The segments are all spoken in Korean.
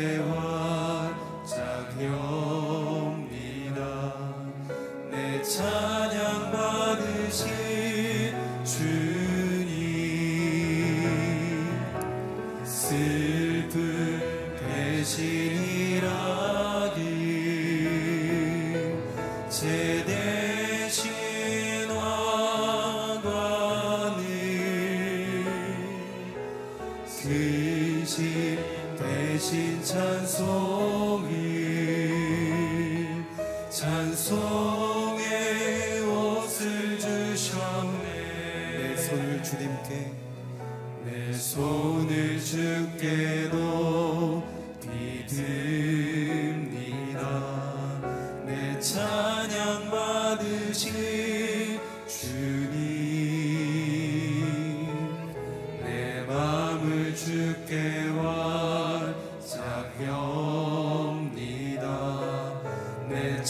Jehovah.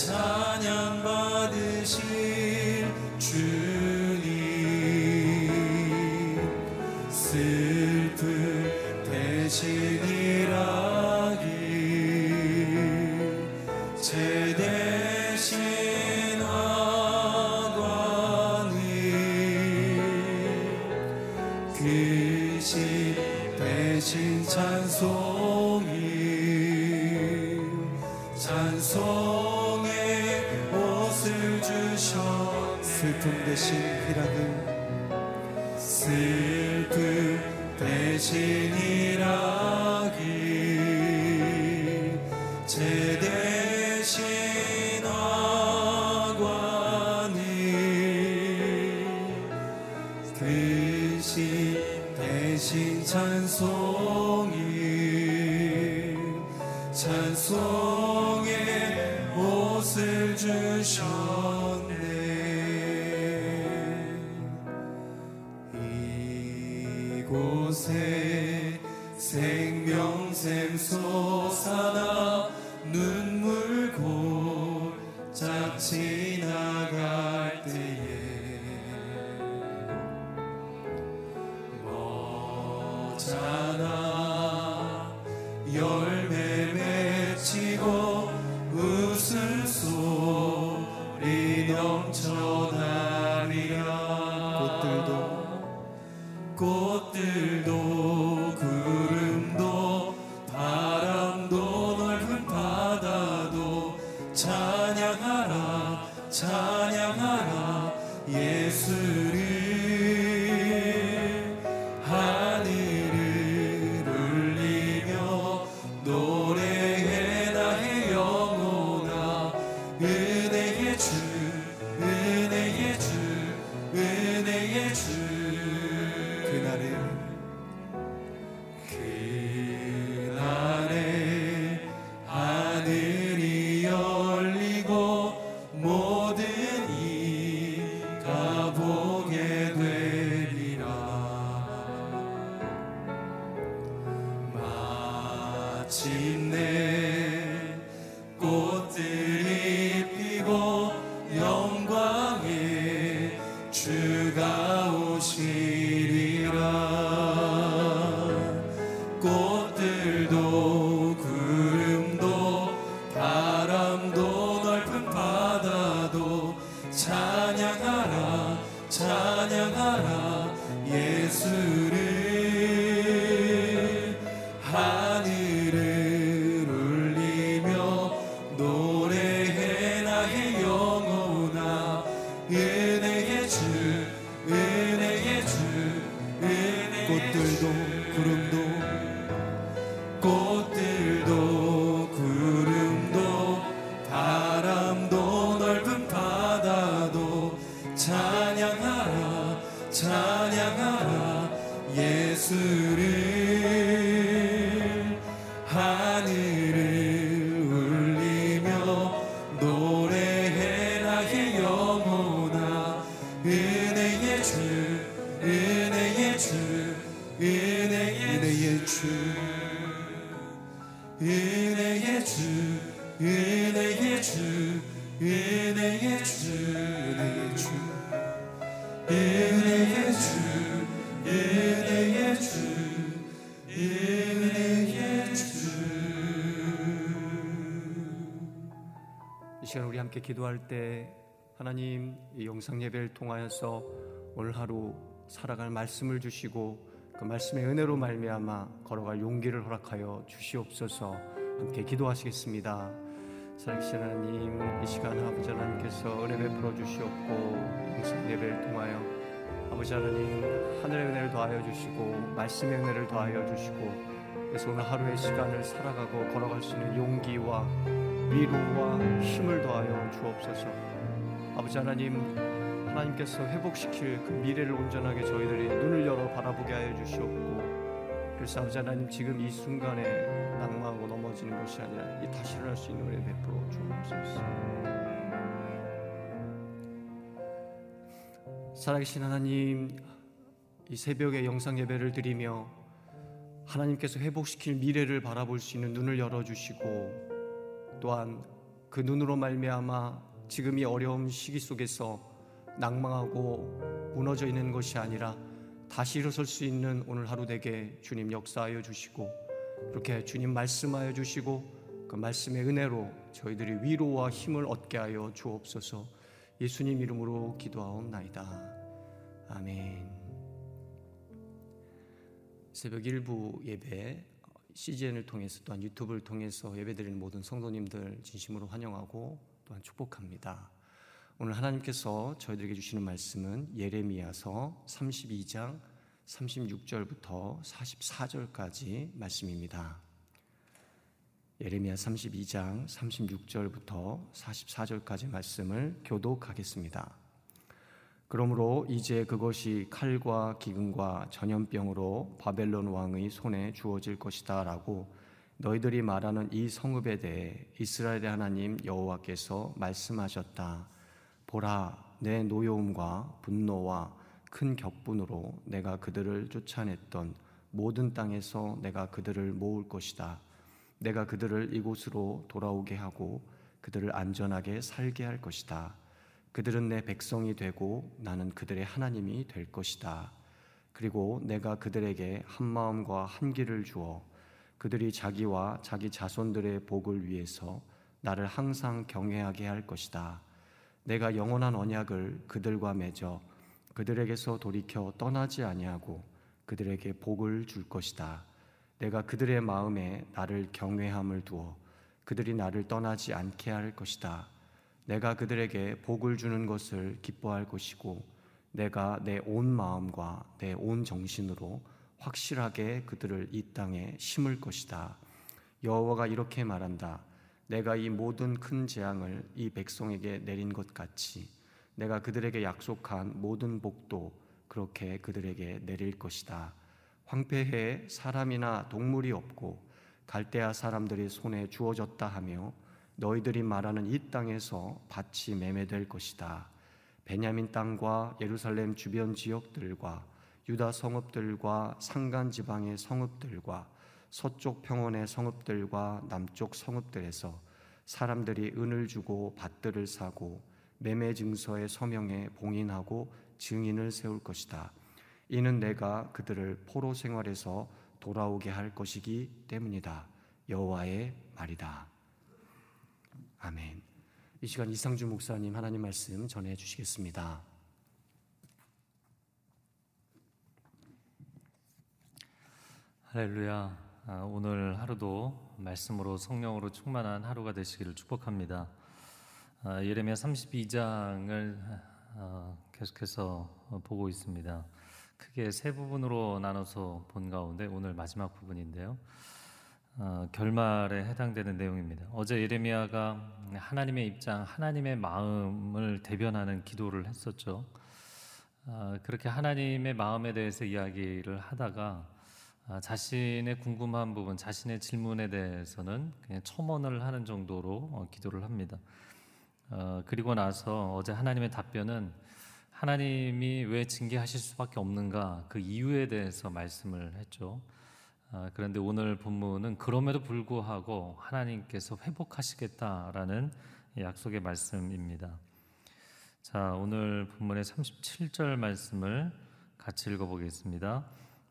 찬양 받으실 주. 곳에 생명샘 솟아나 눈 곳들도 기도할 때 하나님 이 영상 예배를 통하여서 오늘 하루 살아갈 말씀을 주시고 그 말씀의 은혜로 말미암아 걸어갈 용기를 허락하여 주시옵소서 함께 기도하시겠습니다. 살아계신 하나님 이 시간 아버지 하나님께서 은혜 베풀어 주시옵고 영상 예배를 통하여 아버지 하나님 하늘의 은혜를 더하여 주시고 말씀의 은혜를 더하여 주시고 그래서 오늘 하루의 시간을 살아가고 걸어갈 수 있는 용기와 위로와 힘을 더하여 주옵소서. 아버지 하나님, 하나님께서 회복시킬 그 미래를 온전하게 저희들이 눈을 열어 바라보게 하여 주시옵고, 그래서 아버지 하나님 지금 이 순간에 낙망하고 넘어지는 것이 아니라 이 다시 일어날 수 있는 은혜 베풀어 주옵소서. 살아계신 하나님, 이 새벽에 영상 예배를 드리며 하나님께서 회복시킬 미래를 바라볼 수 있는 눈을 열어 주시고 또한 그 눈으로 말미암아 지금 이 어려운 시기 속에서 낭망하고 무너져 있는 것이 아니라 다시 일어설 수 있는 오늘 하루 되게 주님 역사하여 주시고 그렇게 주님 말씀하여 주시고 그 말씀의 은혜로 저희들이 위로와 힘을 얻게 하여 주옵소서 예수님 이름으로 기도하옵나이다. 아멘. 새벽 일부 예배 CGN을 통해서 또한 유튜브를 통해서 예배드리는 모든 성도님들 진심으로 환영하고 또한 축복합니다. 오늘 하나님께서 저희들에게 주시는 말씀은 예레미야서 32장 36절부터 44절까지 말씀입니다. 예레미야 32장 36절부터 44절까지 말씀을 교독하겠습니다. 그러므로 이제 그것이 칼과 기근과 전염병으로 바벨론 왕의 손에 주어질 것이다라고 너희들이 말하는 이 성읍에 대해 이스라엘의 하나님 여호와께서 말씀하셨다. 보라, 내 노여움과 분노와 큰 격분으로 내가 그들을 쫓아냈던 모든 땅에서 내가 그들을 모을 것이다. 내가 그들을 이곳으로 돌아오게 하고 그들을 안전하게 살게 할 것이다. 그들은 내 백성이 되고 나는 그들의 하나님이 될 것이다. 그리고 내가 그들에게 한 마음과 한 길을 주어 그들이 자기와 자기 자손들의 복을 위해서 나를 항상 경외하게 할 것이다. 내가 영원한 언약을 그들과 맺어 그들에게서 돌이켜 떠나지 아니하고 그들에게 복을 줄 것이다. 내가 그들의 마음에 나를 경외함을 두어 그들이 나를 떠나지 않게 할 것이다. 내가 그들에게 복을 주는 것을 기뻐할 것이고 내가 내 온 마음과 내 온 정신으로 확실하게 그들을 이 땅에 심을 것이다. 여호와가 이렇게 말한다. 내가 이 모든 큰 재앙을 이 백성에게 내린 것 같이 내가 그들에게 약속한 모든 복도 그렇게 그들에게 내릴 것이다. 황폐해 사람이나 동물이 없고 갈대아 사람들이 손에 주어졌다 하며 너희들이 말하는 이 땅에서 밭이 매매될 것이다. 베냐민 땅과 예루살렘 주변 지역들과 유다 성읍들과 산간 지방의 성읍들과 서쪽 평원의 성읍들과 남쪽 성읍들에서 사람들이 은을 주고 밭들을 사고 매매 증서의 서명에 봉인하고 증인을 세울 것이다. 이는 내가 그들을 포로 생활에서 돌아오게 할 것이기 때문이다. 여호와의 말이다. 아멘. 이 시간 이상주 목사님 하나님 말씀 전해 주시겠습니다. 할렐루야. 아, 오늘 하루도 말씀으로 성령으로 충만한 하루가 되시기를 축복합니다. 아, 예레미야 32장을 아, 계속해서 보고 있습니다. 크게 세 부분으로 나눠서 본 가운데 오늘 마지막 부분인데요. 어, 결말에 해당되는 내용입니다. 어제 예레미야가 하나님의 입장, 하나님의 마음을 대변하는 기도를 했었죠. 어, 그렇게 하나님의 마음에 대해서 이야기를 하다가 아, 자신의 궁금한 부분, 자신의 질문에 대해서는 그냥 첨언을 하는 정도로 어, 기도를 합니다. 어, 그리고 나서 어제 하나님의 답변은 하나님이 왜 징계하실 수밖에 없는가 그 이유에 대해서 말씀을 했죠. 아, 그런데 오늘 본문은 그럼에도 불구하고 하나님께서 회복하시겠다라는 약속의 말씀입니다. 자, 오늘 본문의 37절 말씀을 같이 읽어보겠습니다.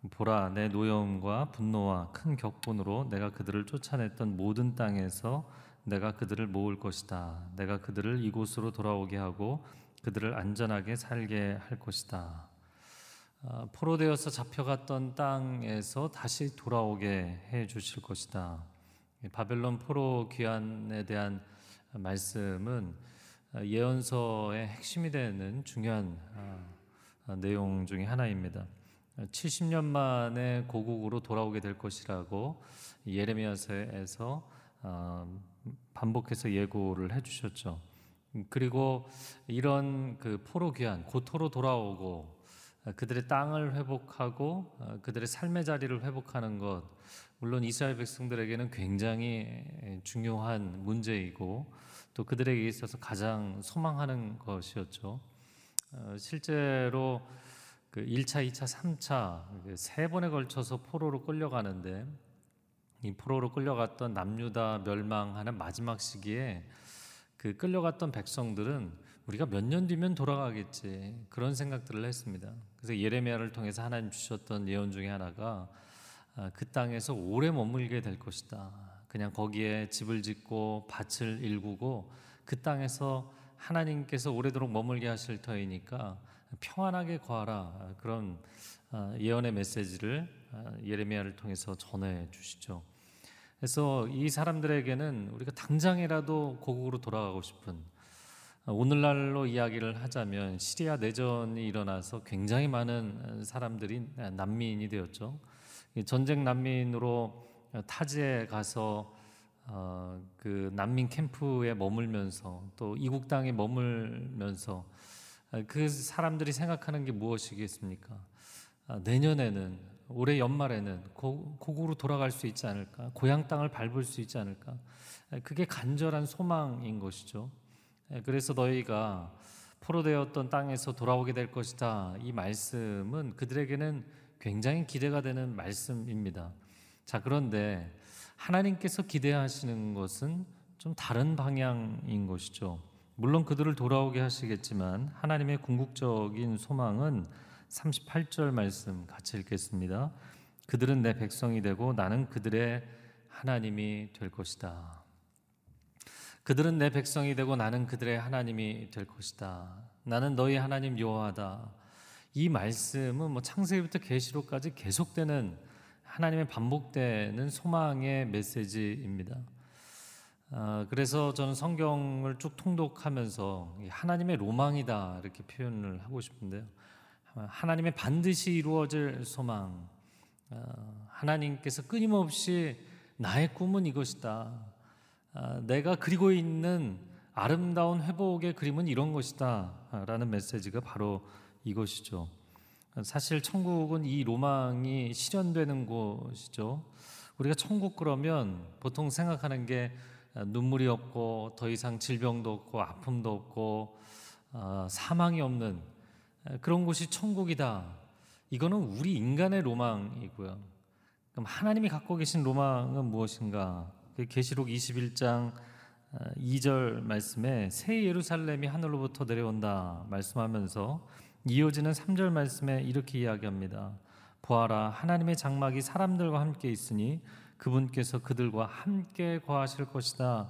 보라, 내 노여움과 분노와 큰 격분으로 내가 그들을 쫓아냈던 모든 땅에서 내가 그들을 모을 것이다. 내가 그들을 이곳으로 돌아오게 하고 그들을 안전하게 살게 할 것이다. 어, 포로되어서 잡혀갔던 땅에서 다시 돌아오게 해 주실 것이다. 바벨론 포로 귀환에 대한 말씀은 예언서의 핵심이 되는 중요한 어, 내용 중의 하나입니다. 70년 만에 고국으로 돌아오게 될 것이라고 예레미야서에서 어, 반복해서 예고를 해주셨죠. 그리고 이런 그 포로 귀환, 고토로 돌아오고 어, 그들의 땅을 회복하고 어, 그들의 삶의 자리를 회복하는 것 물론 이스라엘 백성들에게는 굉장히 중요한 문제이고 또 그들에게 있어서 가장 소망하는 것이었죠. 어, 실제로 그 1차, 2차, 3차 세 번에 걸쳐서 포로로 끌려가는데 이 포로로 끌려갔던 남유다 멸망하는 마지막 시기에 그 끌려갔던 백성들은 우리가 몇 년 뒤면 돌아가겠지 그런 생각들을 했습니다. 그래서 예레미야를 통해서 하나님 주셨던 예언 중에 하나가 아, 그 땅에서 오래 머물게 될 것이다. 그냥 거기에 집을 짓고 밭을 일구고 그 땅에서 하나님께서 오래도록 머물게 하실 터이니까 평안하게 거하라 그런 아, 예언의 메시지를 아, 예레미야를 통해서 전해 주시죠. 그래서 이 사람들에게는 우리가 당장이라도 고국으로 돌아가고 싶은 오늘날로 이야기를 하자면 시리아 내전이 일어나서 굉장히 많은 사람들이 난민이 되었죠. 전쟁 난민으로 타지에 가서 어, 그 난민 캠프에 머물면서 또 이국 땅에 머물면서 그 사람들이 생각하는 게 무엇이겠습니까? 아, 내년에는 올해 연말에는 고, 국으로 돌아갈 수 있지 않을까? 고향 땅을 밟을 수 있지 않을까? 그게 간절한 소망인 것이죠. 예, 그래서 너희가 포로되었던 땅에서 돌아오게 될 것이다. 이 말씀은 그들에게는 굉장히 기대가 되는 말씀입니다. 자, 그런데 하나님께서 기대하시는 것은 좀 다른 방향인 것이죠. 물론 그들을 돌아오게 하시겠지만 하나님의 궁극적인 소망은 38절 말씀 같이 읽겠습니다. 그들은 내 백성이 되고 나는 그들의 하나님이 될 것이다. 그들은 내 백성이 되고 나는 그들의 하나님이 될 것이다. 나는 너희 하나님 여호와다. 이 말씀은 뭐 창세기부터 계시록까지 계속되는 하나님의 반복되는 소망의 메시지입니다. 어, 그래서 저는 성경을 쭉 통독하면서 하나님의 로망이다 이렇게 표현을 하고 싶은데요. 하나님의 반드시 이루어질 소망, 어, 하나님께서 끊임없이 나의 꿈은 이것이다. 아, 내가 그리고 있는 아름다운 회복의 그림은 이런 것이다. 라는 메시지가 바로 이것이죠. 사실 천국은 이 로망이 실현되는 곳이죠. 우리가 천국 그러면 보통 생각하는 게 눈물이 없고 더 이상 질병도 없고 아픔도 없고 어, 사망이 없는 그런 곳이 천국이다. 이거는 우리 인간의 로망이고요. 그럼 하나님이 갖고 계신 로망은 무엇인가? 그 계시록 21장 2절 어, 말씀에 새 예루살렘이 하늘로부터 내려온다 말씀하면서 이어지는 3절 말씀에 이렇게 이야기합니다. 보아라 하나님의 장막이 사람들과 함께 있으니 그분께서 그들과 함께 거하실 것이다.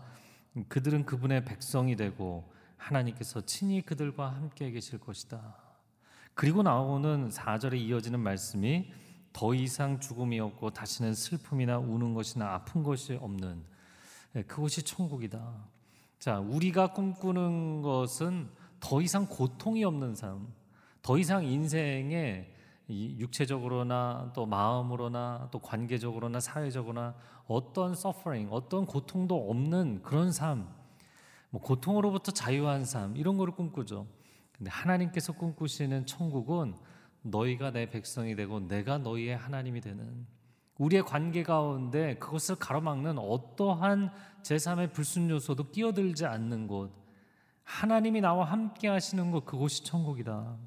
그들은 그분의 백성이 되고 하나님께서 친히 그들과 함께 계실 것이다. 그리고 나오는 4절에 이어지는 말씀이 더 이상 죽음이 없고 다시는 슬픔이나 우는 것이나 아픈 것이 없는 예, 그것이 천국이다. 자, 우리가 꿈꾸는 것은 더 이상 고통이 없는 삶, 더 이상 인생에 육체적으로나 또 마음으로나 또 관계적으로나 사회적으로나 어떤 서퍼링, 어떤 고통도 없는 그런 삶, 뭐 고통으로부터 자유한 삶 이런 거를 꿈꾸죠. 근데 하나님께서 꿈꾸시는 천국은 너희가 내 백성이 되고 내가 너희의 하나님이 되는 우리의 관계 가운데 그것을 가로막는 어떠한 제3의 불순 요소도 끼어들지 않는 곳. 하나님이 나와 함께 하시는 곳 그곳이 천국이다.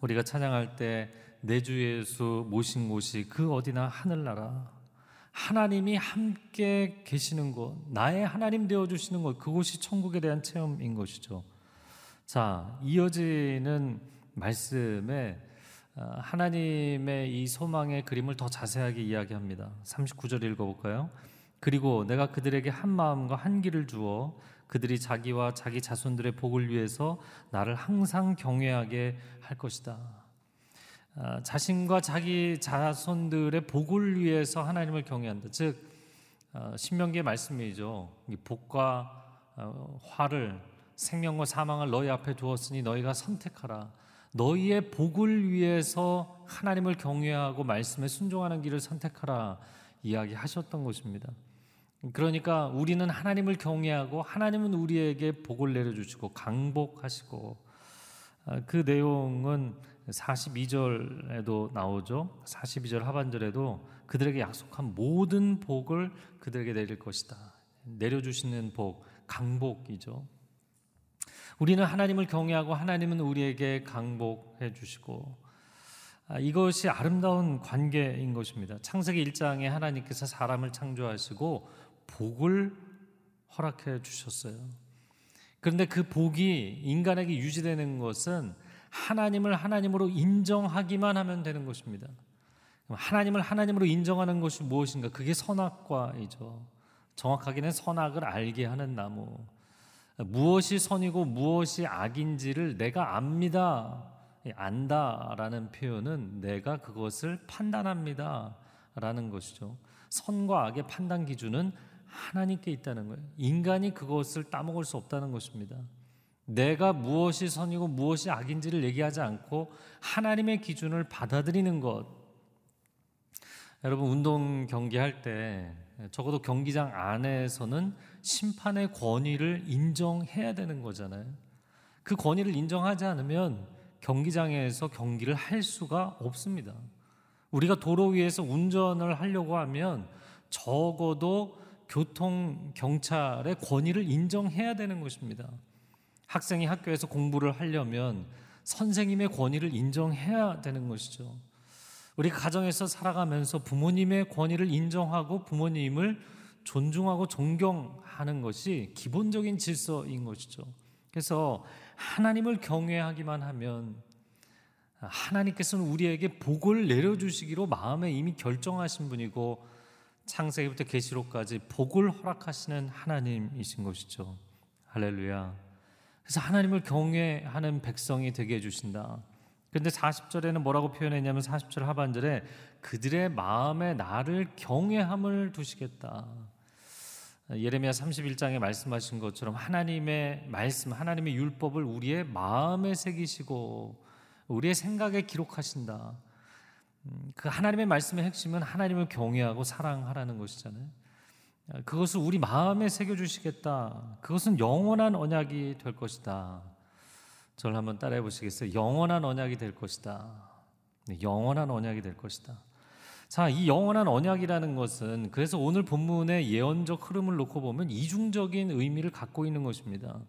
우리가 찬양할 때 내 주 예수 모신 곳이 그 어디나 하늘나라. 하나님이 함께 계시는 곳, 나의 하나님 되어 주시는 곳 그곳이 천국에 대한 체험인 것이죠. 자, 이어지는 말씀에 어, 하나님의 이 소망의 그림을 더 자세하게 이야기합니다. 39절 읽어볼까요? 그리고 내가 그들에게 한 마음과 한 길을 주어 그들이 자기와 자기 자손들의 복을 위해서 나를 항상 경외하게 할 것이다. 아, 자신과 자기 자손들의 복을 위해서 하나님을 경외한다. 즉 어, 신명기의 말씀이죠. 복과 어, 화를 생명과 사망을 너희 앞에 두었으니 너희가 선택하라. 너희의 복을 위해서 하나님을 경외하고 말씀에 순종하는 길을 선택하라 이야기하셨던 것입니다. 그러니까 우리는 하나님을 경외하고 하나님은 우리에게 복을 내려주시고 강복하시고 아, 그 내용은 42절에도 나오죠. 42절 하반절에도 그들에게 약속한 모든 복을 그들에게 내릴 것이다. 내려주시는 복, 강복이죠. 우리는 하나님을 경외하고 하나님은 우리에게 강복해 주시고 아, 이것이 아름다운 관계인 것입니다. 창세기 1장에 하나님께서 사람을 창조하시고 복을 허락해 주셨어요. 그런데 그 복이 인간에게 유지되는 것은 하나님을 하나님으로 인정하기만 하면 되는 것입니다. 하나님을 하나님으로 인정하는 것이 무엇인가? 그게 선악과이죠. 정확하게는 선악을 알게 하는 나무. 무엇이 선이고 무엇이 악인지를 내가 압니다. 안다라는 표현은 내가 그것을 판단합니다. 라는 것이죠. 선과 악의 판단 기준은 하나님께 있다는 거예요. 인간이 그것을 따먹을 수 없다는 것입니다. 내가 무엇이 선이고 무엇이 악인지를 얘기하지 않고 하나님의 기준을 받아들이는 것. 여러분 운동 경기할 때 적어도 경기장 안에서는 심판의 권위를 인정해야 되는 거잖아요. 그 권위를 인정하지 않으면 경기장에서 경기를 할 수가 없습니다. 우리가 도로 위에서 운전을 하려고 하면 적어도 교통 경찰의 권위를 인정해야 되는 것입니다. 학생이 학교에서 공부를 하려면 선생님의 권위를 인정해야 되는 것이죠. 우리 가정에서 살아가면서 부모님의 권위를 인정하고 부모님을 존중하고 존경하는 것이 기본적인 질서인 것이죠. 그래서 하나님을 경외하기만 하면 하나님께서는 우리에게 복을 내려주시기로 마음에 이미 결정하신 분이고 창세기부터 계시록까지 복을 허락하시는 하나님이신 것이죠. 할렐루야. 그래서 하나님을 경외하는 백성이 되게 해 주신다. 그런데 40절에는 뭐라고 표현했냐면 40절 하반절에 그들의 마음에 나를 경외함을 두시겠다. 예레미야 31장에 말씀하신 것처럼 하나님의 말씀, 하나님의 율법을 우리의 마음에 새기시고 우리의 생각에 기록하신다. 음, 그 하나님의 말씀의 핵심은 하나님을 경외하고 사랑하라는 것이잖아요. 그것을 우리 마음에 새겨 주시겠다. 그것은 영원한 언약이 될 것이다. 저를 한번 따라해 보시겠어요? 영원한 언약이 될 것이다. 네, 영원한 언약이 될 것이다. 자, 이 영원한 언약이라는 것은 그래서 오늘 본문의 예언적 흐름을 놓고 보면 이중적인 의미를 갖고 있는 것입니다.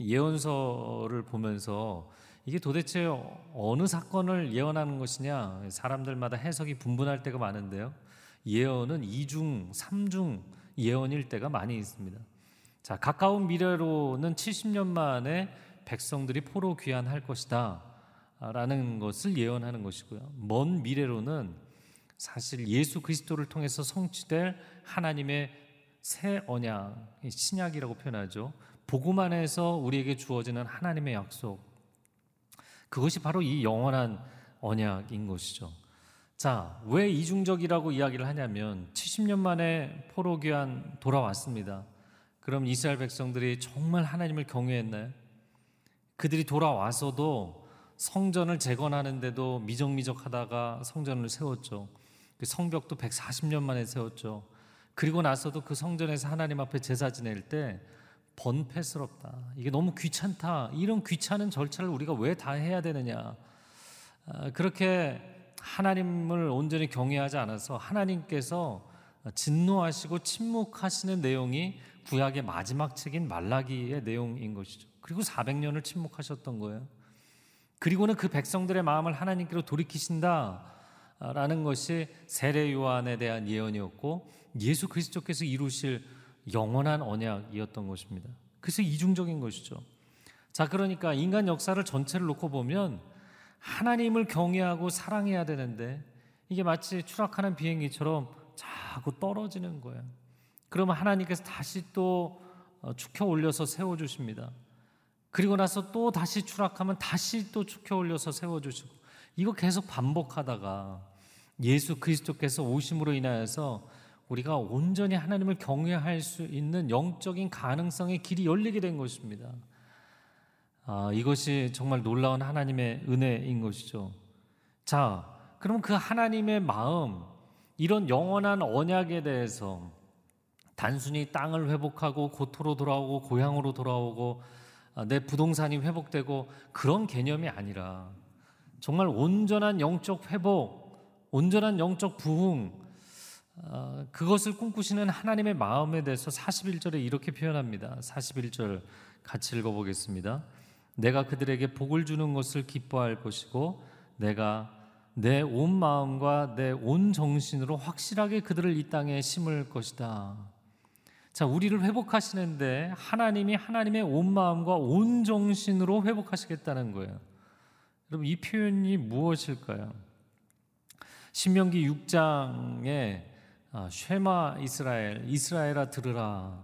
예언서를 보면서 이게 도대체 어느 사건을 예언하는 것이냐 사람들마다 해석이 분분할 때가 많은데요. 예언은 이중, 삼중 예언일 때가 많이 있습니다. 자, 가까운 미래로는 70년 만에 백성들이 포로 귀환할 것이다. 라는 것을 예언하는 것이고요. 먼 미래로는 사실 예수 그리스도를 통해서 성취될 하나님의 새 언약, 신약이라고 표현하죠. 복음 안에서 우리에게 주어지는 하나님의 약속. 그것이 바로 이 영원한 언약인 것이죠. 자, 왜 이중적이라고 이야기를 하냐면 70년 만에 포로 귀환 돌아왔습니다. 그럼 이스라엘 백성들이 정말 하나님을 경외했나요? 그들이 돌아와서도 성전을 재건하는데도 미적미적하다가 성전을 세웠죠. 그 성벽도 140년 만에 세웠죠. 그리고 나서도 그 성전에서 하나님 앞에 제사 지낼 때 번패스럽다. 이게 너무 귀찮다. 이런 귀찮은 절차를 우리가 왜 다 해야 되느냐. 아, 그렇게 하나님을 온전히 경외하지 않아서 하나님께서 진노하시고 침묵하시는 내용이 구약의 마지막 책인 말라기의 내용인 것이죠. 그리고 400년을 침묵하셨던 거예요. 그리고는 그 백성들의 마음을 하나님께로 돌이키신다라는 것이 세례 요한에 대한 예언이었고 예수 그리스도께서 이루실 영원한 언약이었던 것입니다. 그래서 이중적인 것이죠. 자, 그러니까 인간 역사를 전체를 놓고 보면 하나님을 경외하고 사랑해야 되는데 이게 마치 추락하는 비행기처럼 자꾸 떨어지는 거예요. 그러면 하나님께서 다시 또 어, 축혀 올려서 세워 주십니다. 그리고 나서 또 다시 추락하면 다시 또 축혀 올려서 세워 주시고 이거 계속 반복하다가 예수 그리스도께서 오심으로 인하여서 우리가 온전히 하나님을 경외할 수 있는 영적인 가능성의 길이 열리게 된 것입니다. 아, 이것이 정말 놀라운 하나님의 은혜인 것이죠. 자, 그럼 그 하나님의 마음, 이런 영원한 언약에 대해서 단순히 땅을 회복하고 고토로 돌아오고 고향으로 돌아오고 아, 내 부동산이 회복되고 그런 개념이 아니라 정말 온전한 영적 회복, 온전한 영적 부흥, 아, 그것을 꿈꾸시는 하나님의 마음에 대해서 41절에 이렇게 표현합니다. 41절 같이 읽어보겠습니다. 내가 그들에게 복을 주는 것을 기뻐할 것이고 내가 내 온 마음과 내 온 정신으로 확실하게 그들을 이 땅에 심을 것이다. 자, 우리를 회복하시는데 하나님이 하나님의 온 마음과 온 정신으로 회복하시겠다는 거예요. 여러분 이 표현이 무엇일까요? 신명기 6장에 아, 쉐마 이스라엘, 이스라엘아 들으라.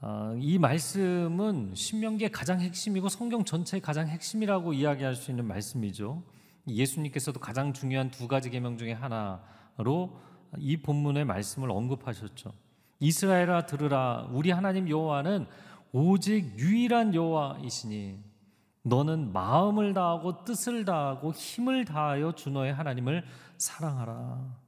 아, 이 말씀은 신명기의 가장 핵심이고 성경 전체의 가장 핵심이라고 이야기할 수 있는 말씀이죠. 예수님께서도 가장 중요한 두 가지 계명 중에 하나로 이 본문의 말씀을 언급하셨죠. 이스라엘아 들으라 우리 하나님 여호와는 오직 유일한 여호와이시니 너는 마음을 다하고 뜻을 다하고 힘을 다하여 주 너의 하나님을 사랑하라.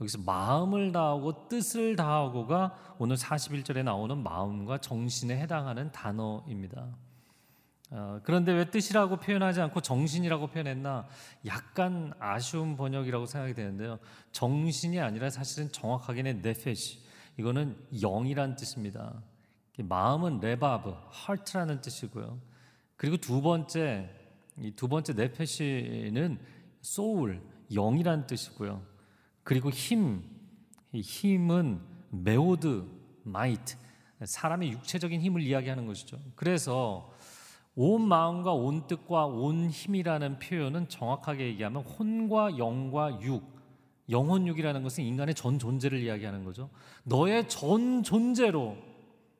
여기서 마음을 다하고 뜻을 다하고가 오늘 41절에 나오는 마음과 정신에 해당하는 단어입니다. 어, 그런데 왜 뜻이라고 표현하지 않고 정신이라고 표현했나? 약간 아쉬운 번역이라고 생각이 되는데요. 정신이 아니라 사실은 정확하게는 נפש. 이거는 영이란 뜻입니다. 마음은 לבב, heart라는 뜻이고요. 그리고 두 번째, 이 두 번째 נפש는 소울, 영이란 뜻이고요. 그리고 힘, 힘은 מאד, might, 사람의 육체적인 힘을 이야기하는 것이죠. 그래서 온 마음과 온 뜻과 온 힘이라는 표현은 정확하게 얘기하면 혼과 영과 육, 영혼육이라는 것은 인간의 전 존재를 이야기하는 거죠. 너의 전 존재로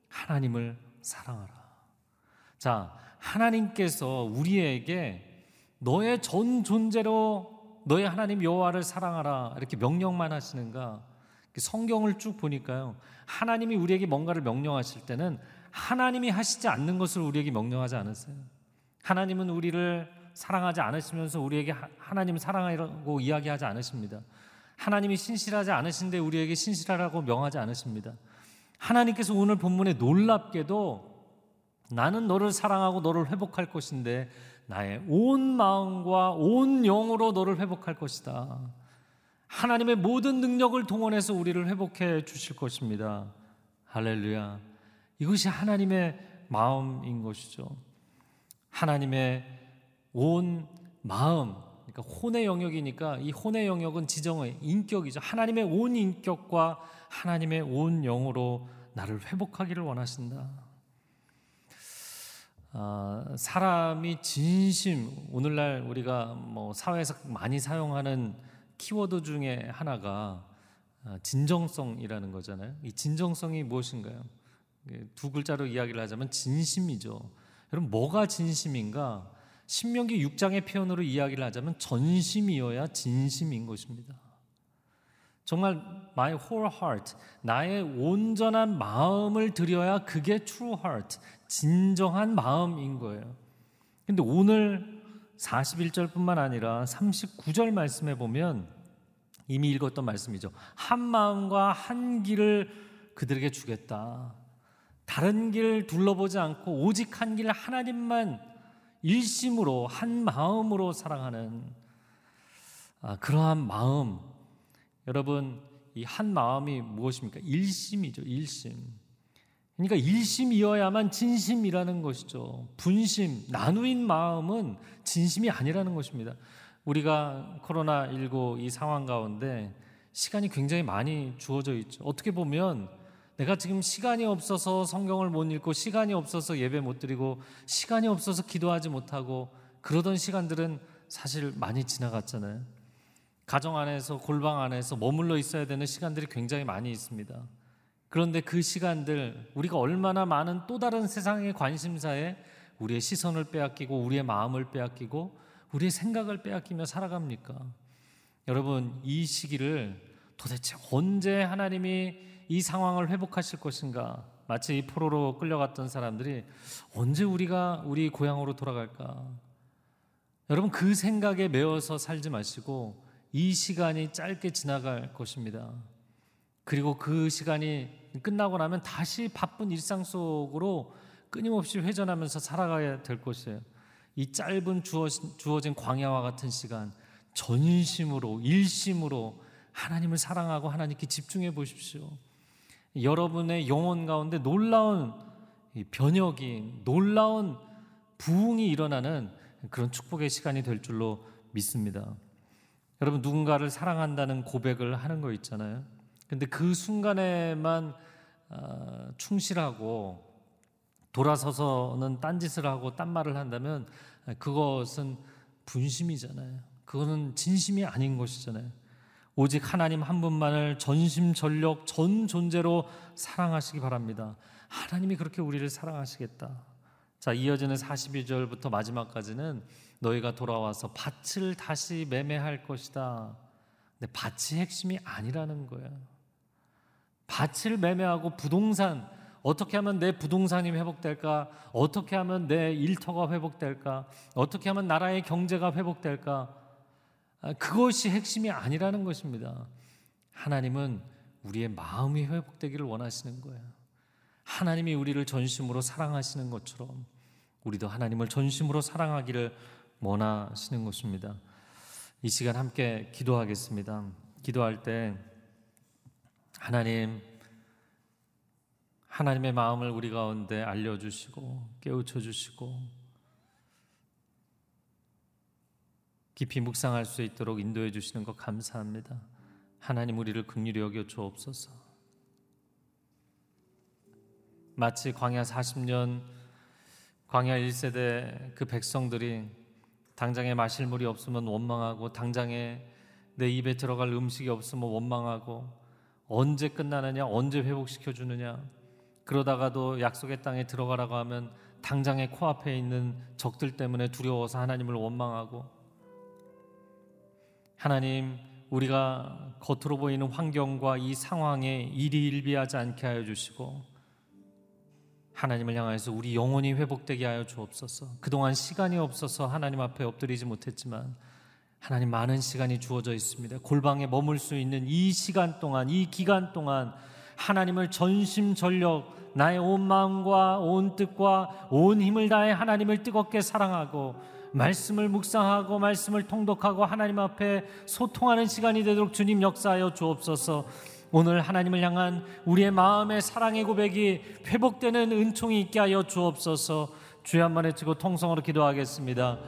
하나님을 사랑하라. 자, 하나님께서 우리에게 너의 전 존재로 너의 하나님 여호와를 사랑하라 이렇게 명령만 하시는가? 성경을 쭉 보니까요. 하나님이 우리에게 뭔가를 명령하실 때는 하나님이 하시지 않는 것을 우리에게 명령하지 않으세요. 하나님은 우리를 사랑하지 않으시면서 우리에게 하나님 사랑하라고 이야기하지 않으십니다. 하나님이 신실하지 않으신데 우리에게 신실하라고 명하지 않으십니다. 하나님께서 오늘 본문에 놀랍게도 나는 너를 사랑하고 너를 회복할 것인데 나의 온 마음과 온 영으로 너를 회복할 것이다. 하나님의 모든 능력을 동원해서 우리를 회복해 주실 것입니다. 할렐루야. 이것이 하나님의 마음인 것이죠. 하나님의 온 마음, 그러니까 혼의 영역이니까 이 혼의 영역은 지정의 인격이죠. 하나님의 온 인격과 하나님의 온 영으로 나를 회복하기를 원하신다. 어, 사람이 진심 오늘날 우리가 뭐 사회에서 많이 사용하는 키워드 중에 하나가 어, 진정성이라는 거잖아요. 이 진정성이 무엇인가요? 두 글자로 이야기를 하자면 진심이죠. 여러분 뭐가 진심인가? 신명기 6장의 표현으로 이야기를 하자면 전심이어야 진심인 것입니다. 정말 my whole heart, 나의 온전한 마음을 들여야 그게 true heart, 진정한 마음인 거예요. 근데 오늘 41절뿐만 아니라 39절 말씀에 보면 이미 읽었던 말씀이죠. 한 마음과 한 길을 그들에게 주겠다. 다른 길 둘러보지 않고 오직 한 길 하나님만 일심으로 한 마음으로 사랑하는 아, 그러한 마음 여러분 이 한 마음이 무엇입니까? 일심이죠. 일심. 그러니까 일심이어야만 진심이라는 것이죠. 분심, 나누인 마음은 진심이 아니라는 것입니다. 우리가 코로나19 이 상황 가운데 시간이 굉장히 많이 주어져 있죠. 어떻게 보면 내가 지금 시간이 없어서 성경을 못 읽고 시간이 없어서 예배 못 드리고 시간이 없어서 기도하지 못하고 그러던 시간들은 사실 많이 지나갔잖아요. 가정 안에서 골방 안에서 머물러 있어야 되는 시간들이 굉장히 많이 있습니다. 그런데 그 시간들 우리가 얼마나 많은 또 다른 세상의 관심사에 우리의 시선을 빼앗기고 우리의 마음을 빼앗기고 우리의 생각을 빼앗기며 살아갑니까? 여러분 이 시기를 도대체 언제 하나님이 이 상황을 회복하실 것인가? 마치 이 포로로 끌려갔던 사람들이 언제 우리가 우리 고향으로 돌아갈까? 여러분 그 생각에 매어서 살지 마시고 이 시간이 짧게 지나갈 것입니다. 그리고 그 시간이 끝나고 나면 다시 바쁜 일상 속으로 끊임없이 회전하면서 살아가야 될 것이에요. 이 짧은 주어진 광야와 같은 시간, 전심으로, 일심으로 하나님을 사랑하고 하나님께 집중해 보십시오. 여러분의 영혼 가운데 놀라운 변혁이, 놀라운 부흥이 일어나는 그런 축복의 시간이 될 줄로 믿습니다. 여러분 누군가를 사랑한다는 고백을 하는 거 있잖아요. 근데 그 순간에만 어, 충실하고 돌아서서는 딴짓을 하고 딴 말을 한다면 그것은 분심이잖아요. 그거는 진심이 아닌 것이잖아요. 오직 하나님 한 분만을 전심전력 전 존재로 사랑하시기 바랍니다. 하나님이 그렇게 우리를 사랑하시겠다. 자, 이어지는 42절부터 마지막까지는 너희가 돌아와서 밭을 다시 매매할 것이다. 근데 밭이 핵심이 아니라는 거야. 밭을 매매하고 부동산 어떻게 하면 내 부동산이 회복될까? 어떻게 하면 내 일터가 회복될까? 어떻게 하면 나라의 경제가 회복될까? 아, 그것이 핵심이 아니라는 것입니다. 하나님은 우리의 마음이 회복되기를 원하시는 거예요. 하나님이 우리를 전심으로 사랑하시는 것처럼 우리도 하나님을 전심으로 사랑하기를 원하시는 것입니다. 이 시간 함께 기도하겠습니다. 기도할 때 하나님 하나님의 마음을 우리 가운데 알려 주시고 깨우쳐 주시고 깊이 묵상할 수 있도록 인도해 주시는 것 감사합니다. 하나님 우리를 긍휼히 여겨 주옵소서. 마치 광야 40년 광야 1세대 그 백성들이 당장에 마실 물이 없으면 원망하고 당장에 내 입에 들어갈 음식이 없으면 원망하고 언제 끝나느냐 언제 회복시켜 주느냐 그러다가도 약속의 땅에 들어가라고 하면 당장에 코앞에 있는 적들 때문에 두려워서 하나님을 원망하고 하나님 우리가 겉으로 보이는 환경과 이 상황에 일이 일비하지 않게 하여 주시고 하나님을 향하여서 우리 영혼이 회복되게 하여 주옵소서. 그동안 시간이 없어서 하나님 앞에 엎드리지 못했지만 하나님 많은 시간이 주어져 있습니다. 골방에 머물 수 있는 이 시간 동안, 이 기간 동안 하나님을 전심전력 나의 온 마음과 온 뜻과 온 힘을 다해 하나님을 뜨겁게 사랑하고 말씀을 묵상하고 말씀을 통독하고 하나님 앞에 소통하는 시간이 되도록 주님 역사하여 주옵소서. 오늘 하나님을 향한 우리의 마음의 사랑의 고백이 회복되는 은총이 있게 하여 주옵소서. 주여 한번 외치고 통성으로 기도하겠습니다.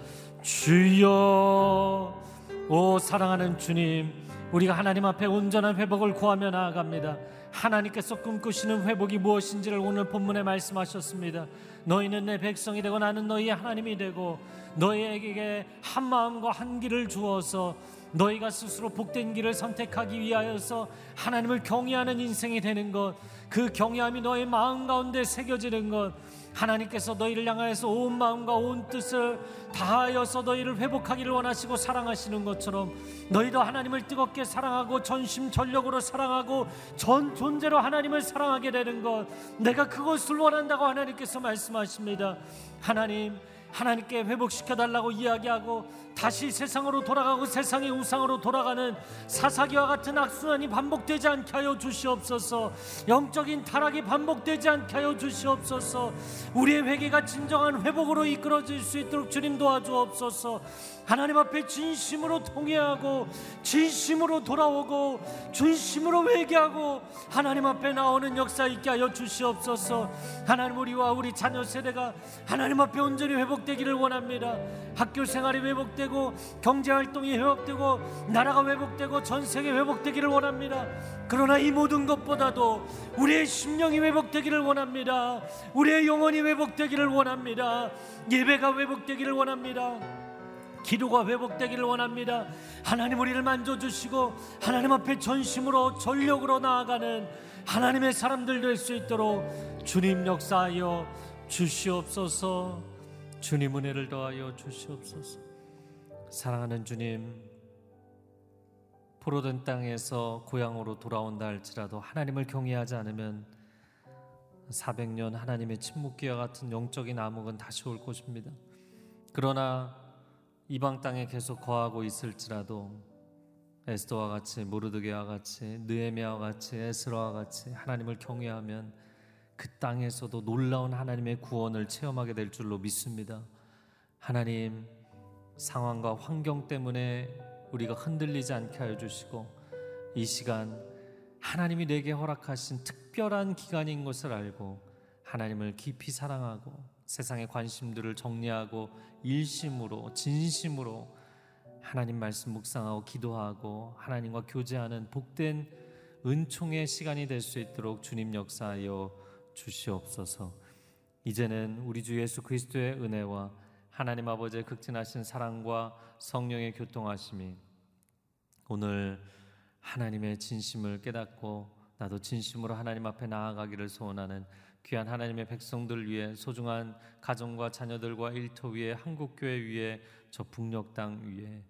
주여, 오 사랑하는 주님, 우리가 하나님 앞에 온전한 회복을 구하며 나아갑니다. 하나님께서 꿈꾸시는 회복이 무엇인지를 오늘 본문에 말씀하셨습니다. 너희는 내 백성이 되고 나는 너희의 하나님이 되고 너희에게 한 마음과 한 길을 주어서 너희가 스스로 복된 길을 선택하기 위하여서 하나님을 경외하는 인생이 되는 것, 그 경외함이 너의 마음 가운데 새겨지는 것, 하나님께서 너희를 향하여서 온 마음과 온 뜻을 다하여서 너희를 회복하기를 원하시고 사랑하시는 것처럼 너희도 하나님을 뜨겁게 사랑하고 전심 전력으로 사랑하고 전 존재로 하나님을 사랑하게 되는 것 내가 그것을 원한다고 하나님께서 말씀하십니다. 하나님 하나님께 회복시켜 달라고 이야기하고 다시 세상으로 돌아가고 세상의 우상으로 돌아가는 사사기와 같은 악순환이 반복되지 않게 하여 주시옵소서. 영적인 타락이 반복되지 않게 하여 주시옵소서. 우리의 회개가 진정한 회복으로 이끌어질 수 있도록 주님 도와주옵소서. 하나님 앞에 진심으로 통회하고 진심으로 돌아오고 진심으로 회개하고 하나님 앞에 나오는 역사 있게 하여 주시옵소서. 하나님 우리와 우리 자녀 세대가 하나님 앞에 온전히 회복되기를 원합니다. 학교 생활이 회복되고 경제 활동이 회복되고 나라가 회복되고 전 세계 회복되기를 원합니다 그러나 이 모든 것보다도 우리의 심령이 회복되기를 원합니다 우리의 영혼이 회복되기를 원합니다 예배가 회복되기를 원합니다 기도가 회복되기를 원합니다. 하나님 우리를 만져주시고 하나님 앞에 전심으로 전력으로 나아가는 하나님의 사람들 될 수 있도록 주님 역사하여 주시옵소서. 주님 은혜를 더하여 주시옵소서. 사랑하는 주님, 포로된 땅에서 고향으로 돌아온다 할지라도 하나님을 경외하지 않으면 400년 하나님의 침묵기와 같은 영적인 암흑은 다시 올 것입니다. 그러나 이방 땅에 계속 거하고 있을지라도 에스더와 같이 모르드게와 같이 느헤미야와 같이 에스라와 같이 하나님을 경외하면 그 땅에서도 놀라운 하나님의 구원을 체험하게 될 줄로 믿습니다. 하나님 상황과 환경 때문에 우리가 흔들리지 않게 하여 주시고 이 시간 하나님이 내게 허락하신 특별한 기간인 것을 알고 하나님을 깊이 사랑하고 세상의 관심들을 정리하고 일심으로 진심으로 하나님 말씀 묵상하고 기도하고 하나님과 교제하는 복된 은총의 시간이 될 수 있도록 주님 역사하여 주시옵소서. 이제는 우리 주 예수 그리스도의 은혜와 하나님 아버지의 극진하신 사랑과 성령의 교통하심이 오늘 하나님의 진심을 깨닫고 나도 진심으로 하나님 앞에 나아가기를 소원하는 귀한 하나님의 백성들 위해 소중한 가정과 자녀들과 일터 위에 한국 교회 위에 저 북녘 땅 위에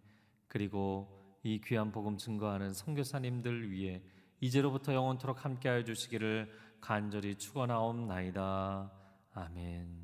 그리고 이 귀한 복음 증거하는 선교사님들 위해 이제로부터 영원토록 함께하여 주시기를 간절히 축원하옵나이다. 아멘.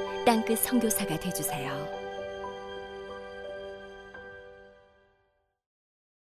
땅끝 성교사가 되주세요